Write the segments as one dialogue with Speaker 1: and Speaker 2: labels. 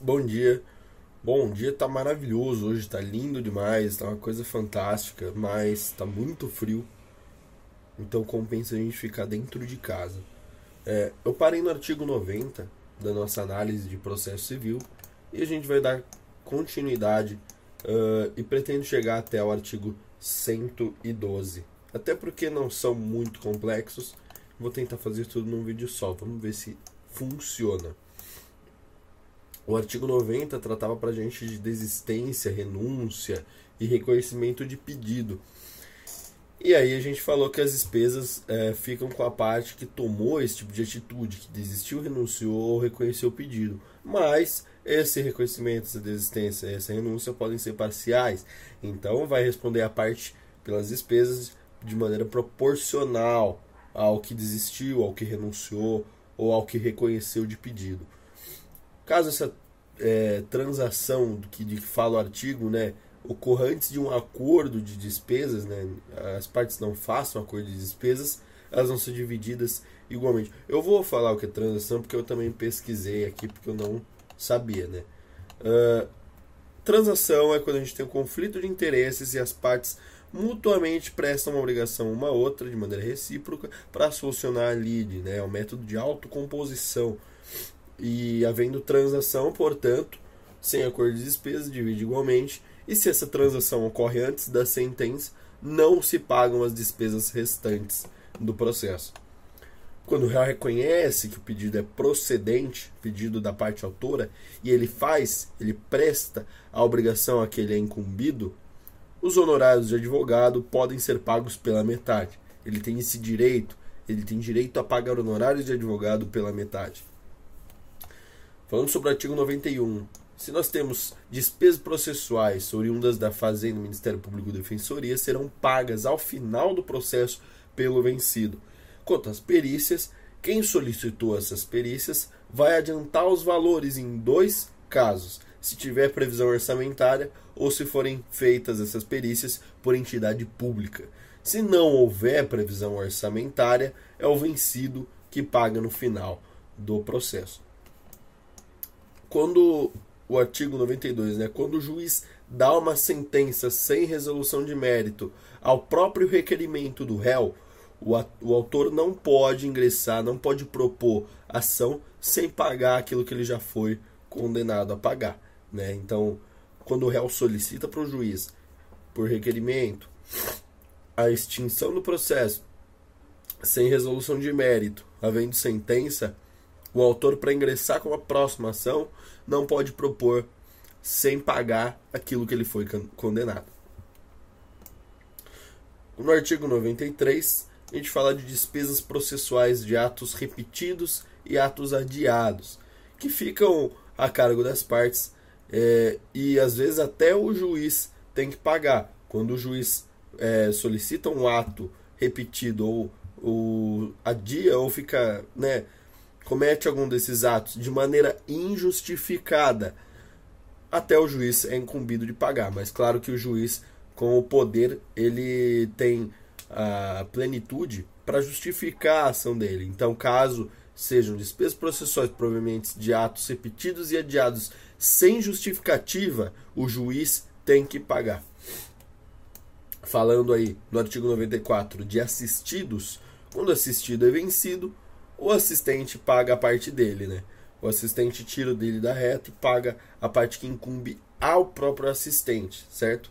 Speaker 1: Bom dia. Bom, dia tá maravilhoso hoje, tá lindo demais, tá uma coisa fantástica, mas tá muito frio. Então compensa a gente ficar dentro de casa. É, eu parei no artigo 90 da nossa análise de processo civil e a gente vai dar continuidade uh, e pretendo chegar até o artigo 112. Até porque não são muito complexos, vou tentar fazer tudo num vídeo só. Vamos ver se funciona. O artigo 90 tratava para a gente de desistência, renúncia e reconhecimento de pedido. E aí a gente falou que as despesas é, ficam com a parte que tomou esse tipo de atitude, que desistiu, renunciou ou reconheceu o pedido. Mas esse reconhecimento, essa desistência, essa renúncia podem ser parciais. Então vai responder a parte pelas despesas de maneira proporcional ao que desistiu, ao que renunciou ou ao que reconheceu de pedido. Caso essa é, transação que, de que fala o artigo, né, ocorra antes de um acordo de despesas, né, as partes não façam acordo de despesas, elas vão ser divididas igualmente. Eu vou falar o que é transação porque eu também pesquisei aqui porque eu não sabia, né. Uh, transação é quando a gente tem um conflito de interesses e as partes mutuamente prestam uma obrigação uma a outra de maneira recíproca para solucionar a lide, né, é um método de autocomposição e havendo transação, portanto, sem acordo de despesas, divide igualmente. E se essa transação ocorre antes da sentença, não se pagam as despesas restantes do processo. Quando o réu reconhece que o pedido é procedente, pedido da parte autora, e ele faz, ele presta a obrigação a que ele é incumbido, os honorários de advogado podem ser pagos pela metade. Ele tem esse direito, ele tem direito a pagar honorários de advogado pela metade. Falando sobre o artigo 91, se nós temos despesas processuais oriundas da Fazenda, Ministério Público e Defensoria, serão pagas ao final do processo pelo vencido. Quanto às perícias, quem solicitou essas perícias vai adiantar os valores em dois casos: se tiver previsão orçamentária ou se forem feitas essas perícias por entidade pública. Se não houver previsão orçamentária, é o vencido que paga no final do processo quando o artigo 92, né, quando o juiz dá uma sentença sem resolução de mérito ao próprio requerimento do réu, o, o autor não pode ingressar, não pode propor ação sem pagar aquilo que ele já foi condenado a pagar. Né? Então, quando o réu solicita para o juiz, por requerimento, a extinção do processo sem resolução de mérito, havendo sentença, o autor, para ingressar com a próxima ação, não pode propor sem pagar aquilo que ele foi condenado. No artigo 93, a gente fala de despesas processuais de atos repetidos e atos adiados, que ficam a cargo das partes é, e às vezes até o juiz tem que pagar. Quando o juiz é, solicita um ato repetido ou, ou adia ou fica né, comete algum desses atos de maneira injustificada, até o juiz é incumbido de pagar. Mas claro que o juiz, com o poder, ele tem a plenitude para justificar a ação dele. Então, caso sejam despesas processuais provenientes de atos repetidos e adiados sem justificativa, o juiz tem que pagar. Falando aí no artigo 94 de assistidos, quando assistido é vencido, o assistente paga a parte dele, né? O assistente tira o dele da reta e paga a parte que incumbe ao próprio assistente, certo?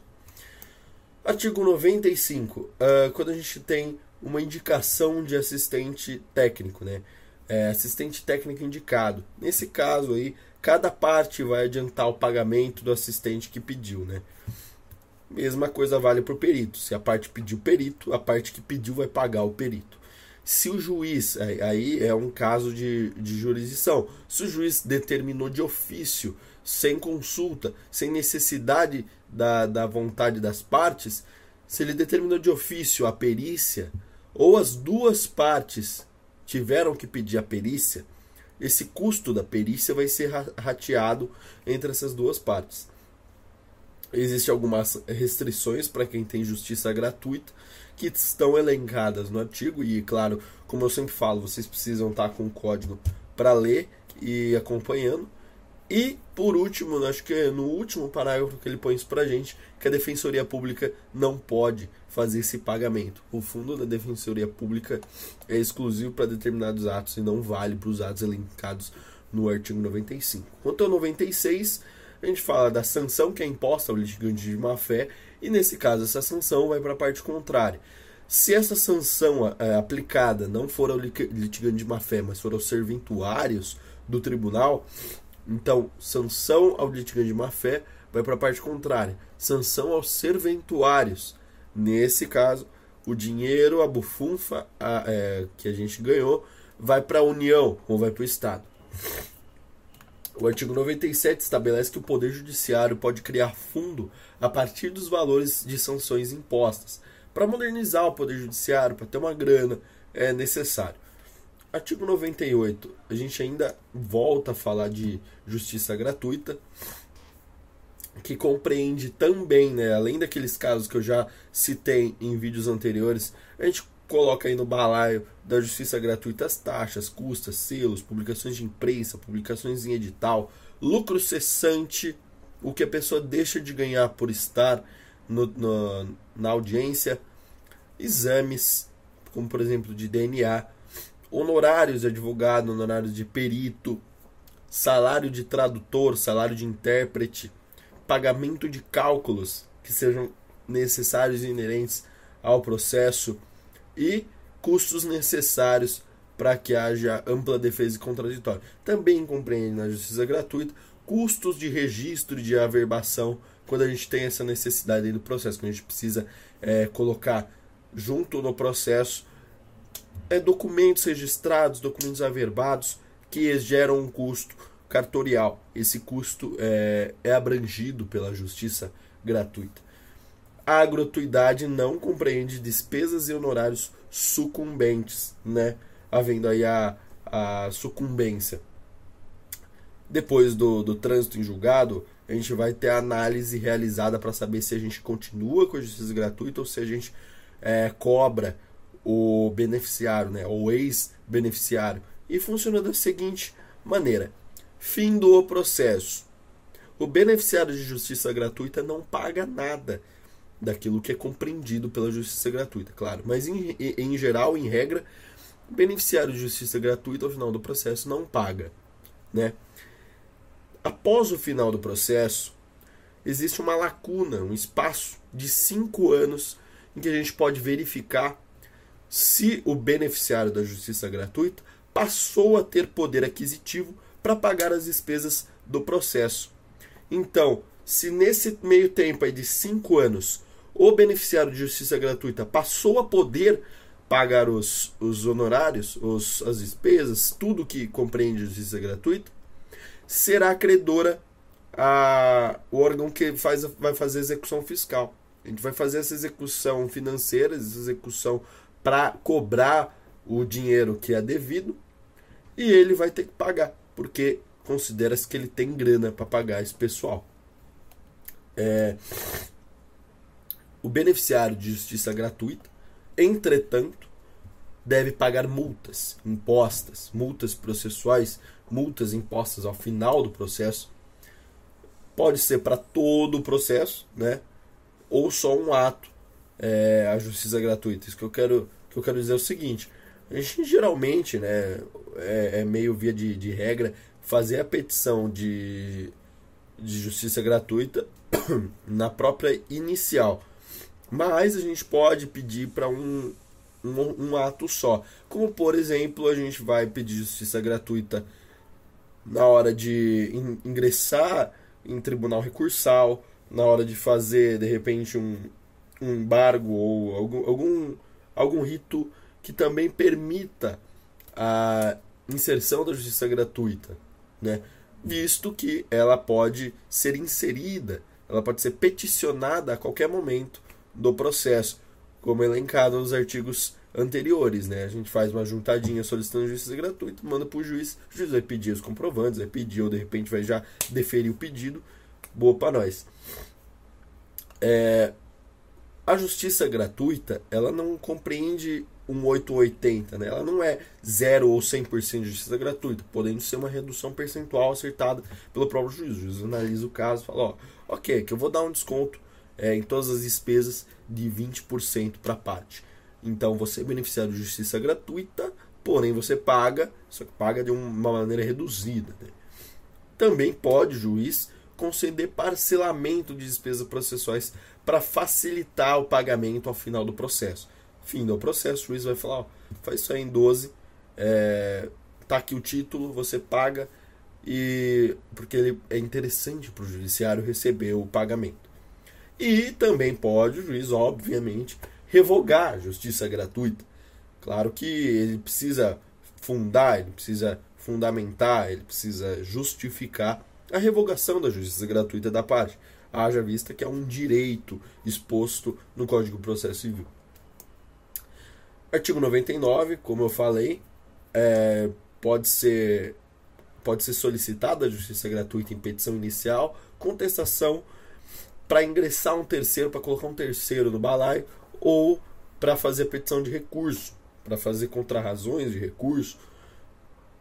Speaker 1: Artigo 95. Uh, ah, quando a gente tem uma indicação de assistente técnico, né? É, assistente técnico indicado. Nesse caso aí, cada parte vai adiantar o pagamento do assistente que pediu, né? Mesma coisa vale para o perito. Se a parte pediu perito, a parte que pediu vai pagar o perito. Se o juiz, aí é um caso de, de jurisdição, se o juiz determinou de ofício, sem consulta, sem necessidade da, da vontade das partes, se ele determinou de ofício a perícia, ou as duas partes tiveram que pedir a perícia, esse custo da perícia vai ser rateado entre essas duas partes. Existem algumas restrições para quem tem justiça gratuita, que estão elencadas no artigo, e claro, como eu sempre falo, vocês precisam estar com o código para ler e acompanhando. E, por último, acho que é no último parágrafo que ele põe isso pra gente, que a Defensoria Pública não pode fazer esse pagamento. O fundo da Defensoria Pública é exclusivo para determinados atos e não vale para os atos elencados no artigo 95. Quanto ao 96, a gente fala da sanção que é imposta ao litigante de má-fé, e nesse caso essa sanção vai para a parte contrária. Se essa sanção é, aplicada não for ao litigante de má-fé, mas for aos serventuários do tribunal, então sanção ao litigante de má-fé vai para a parte contrária. Sanção aos serventuários. Nesse caso, o dinheiro, a bufunfa a, é, que a gente ganhou, vai para a União ou vai para o Estado. O artigo 97 estabelece que o Poder Judiciário pode criar fundo a partir dos valores de sanções impostas. Para modernizar o Poder Judiciário, para ter uma grana, é necessário. Artigo 98, a gente ainda volta a falar de justiça gratuita, que compreende também, né, além daqueles casos que eu já citei em vídeos anteriores, a gente coloca aí no balaio da justiça gratuita as taxas, custas, selos, publicações de imprensa, publicações em edital, lucro cessante, o que a pessoa deixa de ganhar por estar no, no, na audiência, exames, como por exemplo de DNA, honorários de advogado, honorários de perito, salário de tradutor, salário de intérprete, pagamento de cálculos que sejam necessários e inerentes ao processo e custos necessários para que haja ampla defesa e contraditório. Também compreende na justiça gratuita custos de registro de averbação quando a gente tem essa necessidade do processo, quando a gente precisa é, colocar junto no processo é, documentos registrados, documentos averbados que geram um custo cartorial. Esse custo é, é abrangido pela justiça gratuita. A gratuidade não compreende despesas e honorários sucumbentes, né? Havendo aí a, a sucumbência. Depois do, do trânsito em julgado, a gente vai ter a análise realizada para saber se a gente continua com a justiça gratuita ou se a gente é, cobra o beneficiário, né, o ex-beneficiário. E funciona da seguinte maneira: fim do processo. O beneficiário de justiça gratuita não paga nada daquilo que é compreendido pela justiça gratuita, claro. Mas em, em geral, em regra, o beneficiário de justiça gratuita ao final do processo não paga, né? Após o final do processo, existe uma lacuna, um espaço de cinco anos em que a gente pode verificar se o beneficiário da justiça gratuita passou a ter poder aquisitivo para pagar as despesas do processo. Então, se nesse meio tempo aí de cinco anos o beneficiário de justiça gratuita passou a poder pagar os, os honorários, os, as despesas, tudo que compreende justiça gratuita, será credora a, o órgão que faz, vai fazer execução fiscal. A gente vai fazer essa execução financeira, essa execução para cobrar o dinheiro que é devido e ele vai ter que pagar, porque considera-se que ele tem grana para pagar esse pessoal. É, o beneficiário de justiça gratuita, entretanto, deve pagar multas impostas, multas processuais, multas impostas ao final do processo. Pode ser para todo o processo, né? Ou só um ato, é, a justiça gratuita. Isso que eu quero, que eu quero dizer é o seguinte: a gente geralmente, né, é, é meio via de, de regra, fazer a petição de, de justiça gratuita na própria inicial. Mas a gente pode pedir para um, um, um, ato só. Como, por exemplo, a gente vai pedir justiça gratuita na hora de in, ingressar em tribunal recursal, na hora de fazer, de repente, um, um embargo ou algum, algum, algum rito que também permita a inserção da justiça gratuita, né? visto que ela pode ser inserida, ela pode ser peticionada a qualquer momento do processo, como elencado nos artigos anteriores. Né? A gente faz uma juntadinha solicitando justiça gratuita, manda para o juiz, o juiz vai pedir os comprovantes, vai pedir ou de repente vai já deferir o pedido. Boa para nós. É, A justiça gratuita, ela não compreende um 880, né? Ela não é 0 ou 100% de justiça gratuita, podendo ser uma redução percentual acertada pelo próprio juiz. O juiz analisa o caso e fala, ó, ok, que eu vou dar um desconto é, em todas as despesas de 20% para parte. Então você é beneficiário de justiça gratuita, porém você paga, só que paga de uma maneira reduzida. Né? Também pode o juiz conceder parcelamento de despesas processuais para facilitar o pagamento ao final do processo. Fim do processo, o juiz vai falar, ó, faz isso aí em 12, é, tá aqui o título, você paga, e porque ele é interessante para o judiciário receber o pagamento. E também pode o juiz, obviamente, revogar a justiça gratuita. Claro que ele precisa fundar, ele precisa fundamentar, ele precisa justificar a revogação da justiça gratuita da parte, haja vista que é um direito exposto no Código de Processo Civil. Artigo 99, como eu falei, é, pode ser pode ser solicitada a justiça gratuita em petição inicial, contestação para ingressar um terceiro, para colocar um terceiro no balaio, ou para fazer petição de recurso, para fazer contrarrazões de recurso.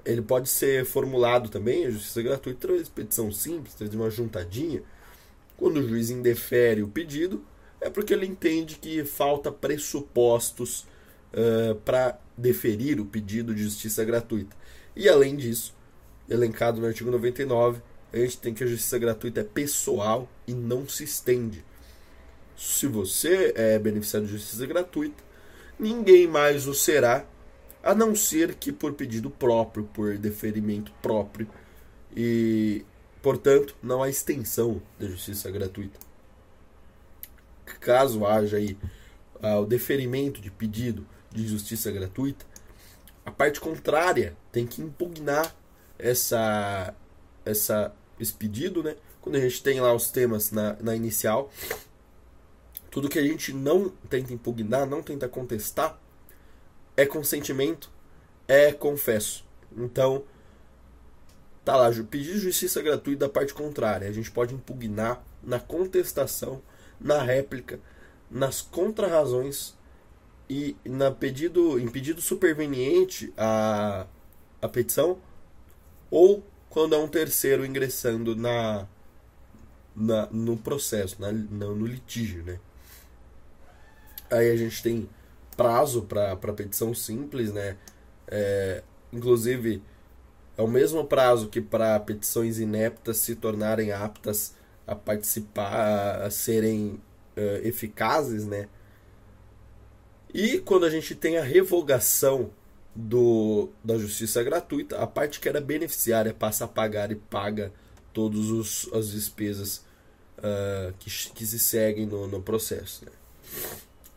Speaker 1: Ele pode ser formulado também, a justiça gratuita, através petição simples, de uma juntadinha. Quando o juiz indefere o pedido, é porque ele entende que falta pressupostos uh, para deferir o pedido de justiça gratuita. E além disso, elencado no artigo 99, a gente tem que a justiça gratuita é pessoal e não se estende. Se você é beneficiário de justiça gratuita, ninguém mais o será, a não ser que por pedido próprio, por deferimento próprio. E, portanto, não há extensão da justiça gratuita. Caso haja aí ah, o deferimento de pedido de justiça gratuita, a parte contrária tem que impugnar essa, essa, esse pedido, né? Quando a gente tem lá os temas na, na inicial, tudo que a gente não tenta impugnar, não tenta contestar, é consentimento, é confesso. Então, tá lá, pedir justiça gratuita da parte contrária. A gente pode impugnar na contestação, na réplica, nas contrarrazões e na pedido, em pedido superveniente à, à petição ou quando é um terceiro ingressando na, na no processo, na, no, litígio, né? Aí a gente tem prazo para petição simples, né? É, inclusive, é o mesmo prazo que para petições ineptas se tornarem aptas a participar, a serem uh, eficazes, né? E quando a gente tem a revogação do, da justiça gratuita, a parte que era beneficiária passa a pagar e paga todas as despesas uh, que, que se seguem no, no processo. Né?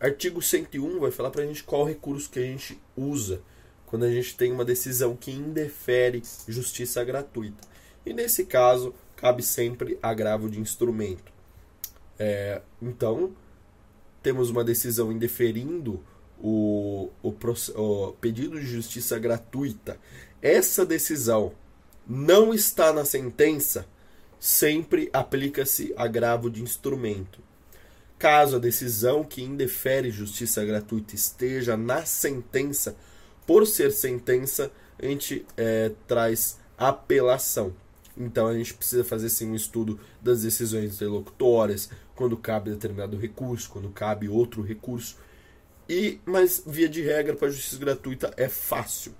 Speaker 1: Artigo 101 vai falar para a gente qual recurso que a gente usa quando a gente tem uma decisão que indefere justiça gratuita. E nesse caso, cabe sempre agravo de instrumento. É, então, temos uma decisão indeferindo o, o, o pedido de justiça gratuita, essa decisão não está na sentença, sempre aplica-se agravo de instrumento. Caso a decisão que indefere justiça gratuita esteja na sentença, por ser sentença, a gente é, traz apelação. Então a gente precisa fazer sim um estudo das decisões interlocutórias, quando cabe determinado recurso, quando cabe outro recurso. E, mas, via de regra, para a justiça gratuita é fácil.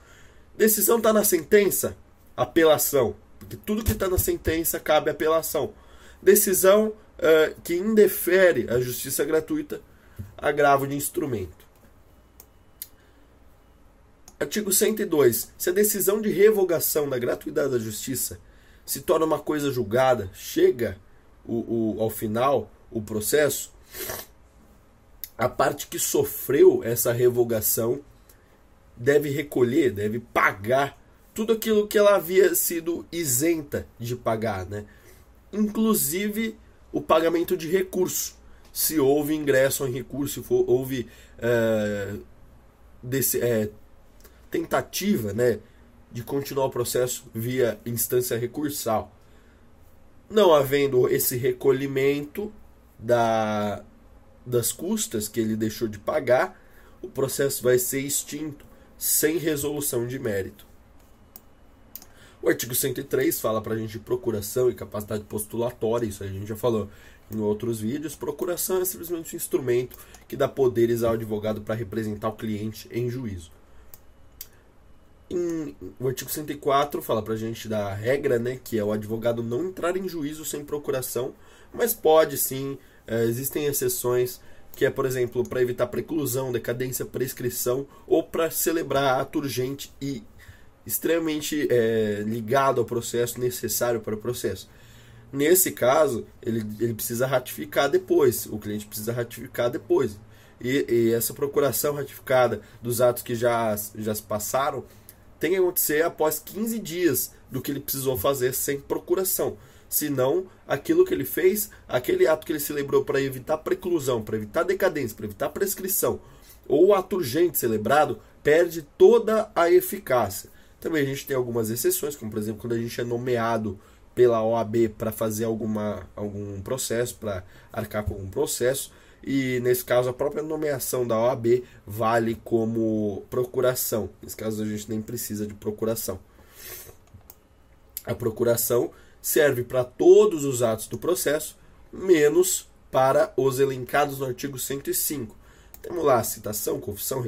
Speaker 1: Decisão está na sentença, apelação. Porque tudo que está na sentença cabe apelação. Decisão uh, que indefere a justiça gratuita, agravo de instrumento. Artigo 102. Se a decisão de revogação da gratuidade da justiça se torna uma coisa julgada, chega o, o, ao final o processo, a parte que sofreu essa revogação deve recolher, deve pagar tudo aquilo que ela havia sido isenta de pagar, né? Inclusive o pagamento de recurso, se houve ingresso em recurso, se houve é, desse, é, tentativa, né, de continuar o processo via instância recursal. Não havendo esse recolhimento da das custas que ele deixou de pagar, o processo vai ser extinto sem resolução de mérito. O artigo 103 fala para a gente de procuração e capacidade postulatória, isso a gente já falou em outros vídeos. Procuração é simplesmente um instrumento que dá poderes ao advogado para representar o cliente em juízo. Em, o artigo 104 fala para a gente da regra, né, que é o advogado não entrar em juízo sem procuração, mas pode sim, é, existem exceções que é, por exemplo, para evitar preclusão, decadência, prescrição ou para celebrar ato urgente e extremamente é, ligado ao processo, necessário para o processo. Nesse caso, ele, ele precisa ratificar depois, o cliente precisa ratificar depois. E, e essa procuração ratificada dos atos que já, já se passaram tem que acontecer após 15 dias do que ele precisou fazer sem procuração. Senão, aquilo que ele fez, aquele ato que ele celebrou para evitar preclusão, para evitar decadência, para evitar prescrição, ou ato urgente celebrado, perde toda a eficácia. Também a gente tem algumas exceções, como por exemplo quando a gente é nomeado pela OAB para fazer alguma, algum processo, para arcar com algum processo, e nesse caso a própria nomeação da OAB vale como procuração. Nesse caso a gente nem precisa de procuração. A procuração serve para todos os atos do processo, menos para os elencados no artigo 105. Temos lá citação, confissão,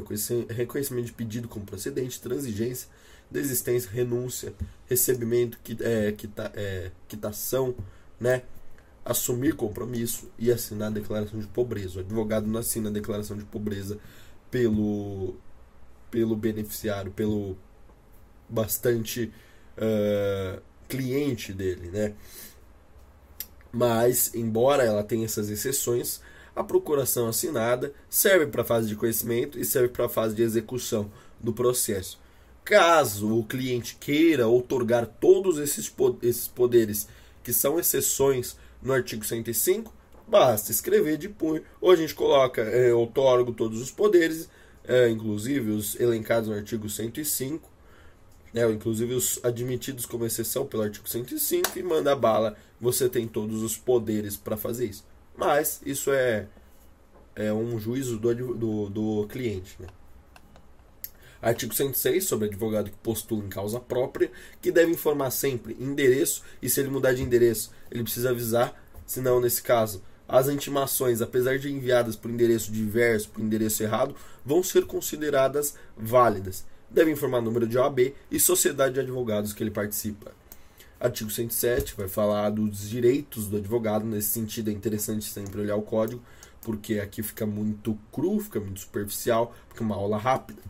Speaker 1: reconhecimento de pedido como procedente, transigência, desistência, renúncia, recebimento, é, quita, é, quitação, né? assumir compromisso e assinar a declaração de pobreza. O advogado não assina a declaração de pobreza pelo, pelo beneficiário, pelo bastante uh, cliente dele, né? Mas, embora ela tenha essas exceções, a procuração assinada serve para a fase de conhecimento e serve para a fase de execução do processo. Caso o cliente queira otorgar todos esses, poderes, que são exceções no artigo 105, basta escrever de punho, ou a gente coloca é, outorgo todos os poderes, é, inclusive os elencados no artigo 105, né, inclusive os admitidos como exceção pelo artigo 105, e manda bala, você tem todos os poderes para fazer isso. Mas isso é, é um juízo do, do, do cliente. Né? Artigo 106, sobre advogado que postula em causa própria, que deve informar sempre endereço e se ele mudar de endereço, ele precisa avisar, senão, nesse caso, as intimações, apesar de enviadas por endereço diverso, por endereço errado, vão ser consideradas válidas. Deve informar número de OAB e sociedade de advogados que ele participa. Artigo 107 vai falar dos direitos do advogado, nesse sentido é interessante sempre olhar o código, porque aqui fica muito cru, fica muito superficial, é uma aula rápida.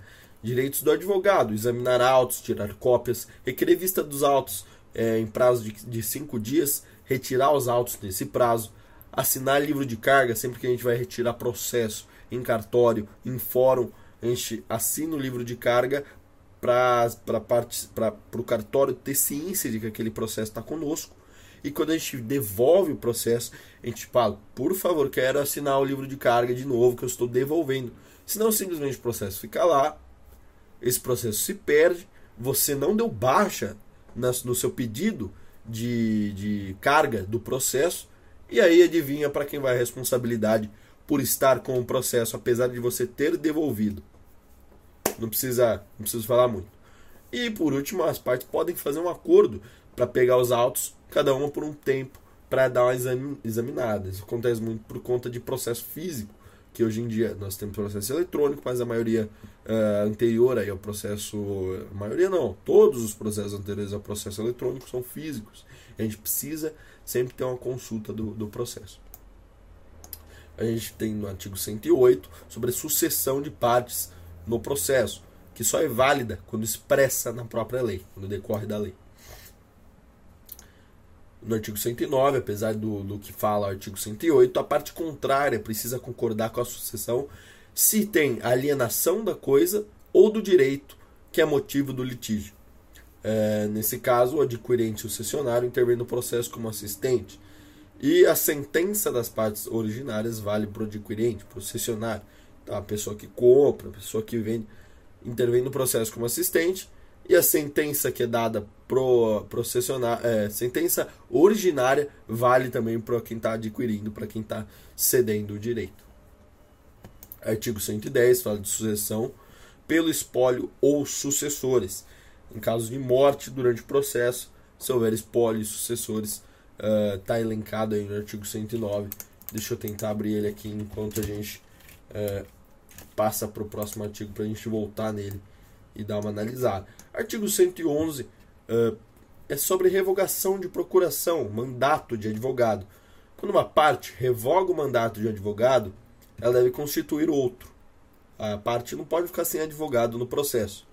Speaker 1: Direitos do advogado: examinar autos, tirar cópias, requerer vista dos autos é, em prazo de, de cinco dias, retirar os autos nesse prazo, assinar livro de carga sempre que a gente vai retirar processo em cartório, em fórum, a gente assina o livro de carga para o cartório ter ciência de que aquele processo está conosco. E quando a gente devolve o processo, a gente fala, por favor, quero assinar o livro de carga de novo que eu estou devolvendo. Senão simplesmente o processo fica lá, esse processo se perde, você não deu baixa no seu pedido de, de carga do processo, e aí adivinha para quem vai a responsabilidade por estar com o processo, apesar de você ter devolvido. Não precisa, não preciso falar muito. E por último, as partes podem fazer um acordo para pegar os autos, cada uma por um tempo, para dar uma examinada. Isso acontece muito por conta de processo físico que hoje em dia nós temos processo eletrônico, mas a maioria uh, anterior aí ao processo, a maioria não, todos os processos anteriores ao processo eletrônico são físicos. A gente precisa sempre ter uma consulta do, do processo. A gente tem no artigo 108 sobre a sucessão de partes no processo, que só é válida quando expressa na própria lei, quando decorre da lei no artigo 109, apesar do, do que fala o artigo 108, a parte contrária precisa concordar com a sucessão se tem alienação da coisa ou do direito que é motivo do litígio. É, nesse caso, o adquirente e o cessionário intervêm no processo como assistente. E a sentença das partes originárias vale para o adquirente, para o cessionário. A pessoa que compra, a pessoa que vende, intervém no processo como assistente e a sentença que é dada pro processionar, é, sentença originária vale também para quem está adquirindo, para quem está cedendo o direito. Artigo 110 fala de sucessão pelo espólio ou sucessores. Em caso de morte durante o processo, se houver espólio e sucessores, está uh, elencado aí no artigo 109. Deixa eu tentar abrir ele aqui enquanto a gente uh, passa para o próximo artigo para a gente voltar nele e dar uma analisada. Artigo 111 uh, é sobre revogação de procuração, mandato de advogado. Quando uma parte revoga o mandato de advogado, ela deve constituir outro. A parte não pode ficar sem advogado no processo.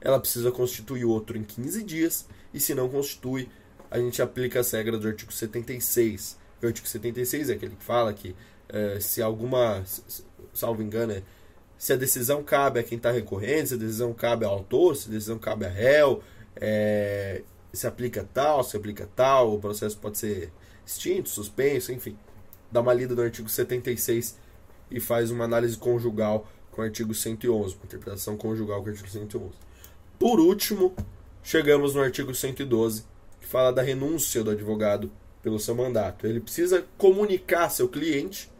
Speaker 1: Ela precisa constituir outro em 15 dias e se não constitui, a gente aplica as regras do artigo 76. O artigo 76 é aquele que fala que é, se alguma, salvo engano, é, se a decisão cabe a quem está recorrendo, se a decisão cabe ao autor, se a decisão cabe a réu, é, se aplica tal, se aplica tal, o processo pode ser extinto, suspenso, enfim. Dá uma lida no artigo 76 e faz uma análise conjugal com o artigo 111, uma interpretação conjugal com o artigo 111. Por último, chegamos no artigo 112, que fala da renúncia do advogado pelo seu mandato. Ele precisa comunicar seu cliente,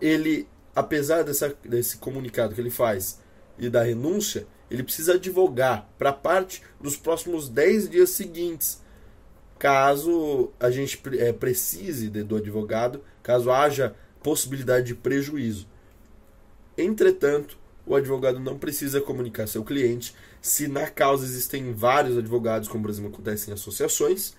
Speaker 1: ele, apesar dessa, desse comunicado que ele faz e da renúncia, ele precisa advogar para a parte dos próximos 10 dias seguintes, caso a gente é, precise de, do advogado, caso haja possibilidade de prejuízo. Entretanto, o advogado não precisa comunicar seu cliente se na causa existem vários advogados, como por exemplo acontece em associações,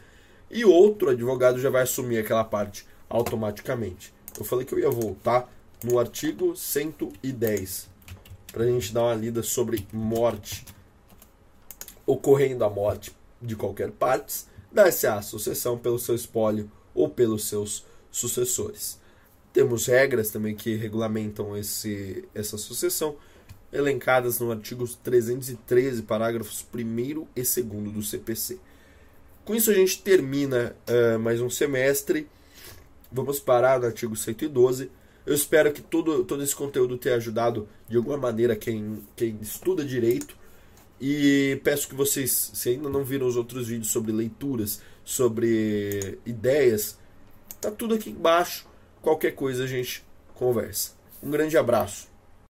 Speaker 1: e outro advogado já vai assumir aquela parte automaticamente. Eu falei que eu ia voltar no artigo 110 para a gente dar uma lida sobre morte, ocorrendo a morte de qualquer parte, dá-se a sucessão pelo seu espólio ou pelos seus sucessores. Temos regras também que regulamentam esse, essa sucessão, elencadas no artigo 313, parágrafos 1 e 2 do CPC. Com isso a gente termina uh, mais um semestre. Vamos parar no artigo 112. Eu espero que todo, todo esse conteúdo tenha ajudado de alguma maneira quem, quem estuda direito. E peço que vocês, se ainda não viram os outros vídeos sobre leituras, sobre ideias, tá tudo aqui embaixo. Qualquer coisa a gente conversa. Um grande abraço.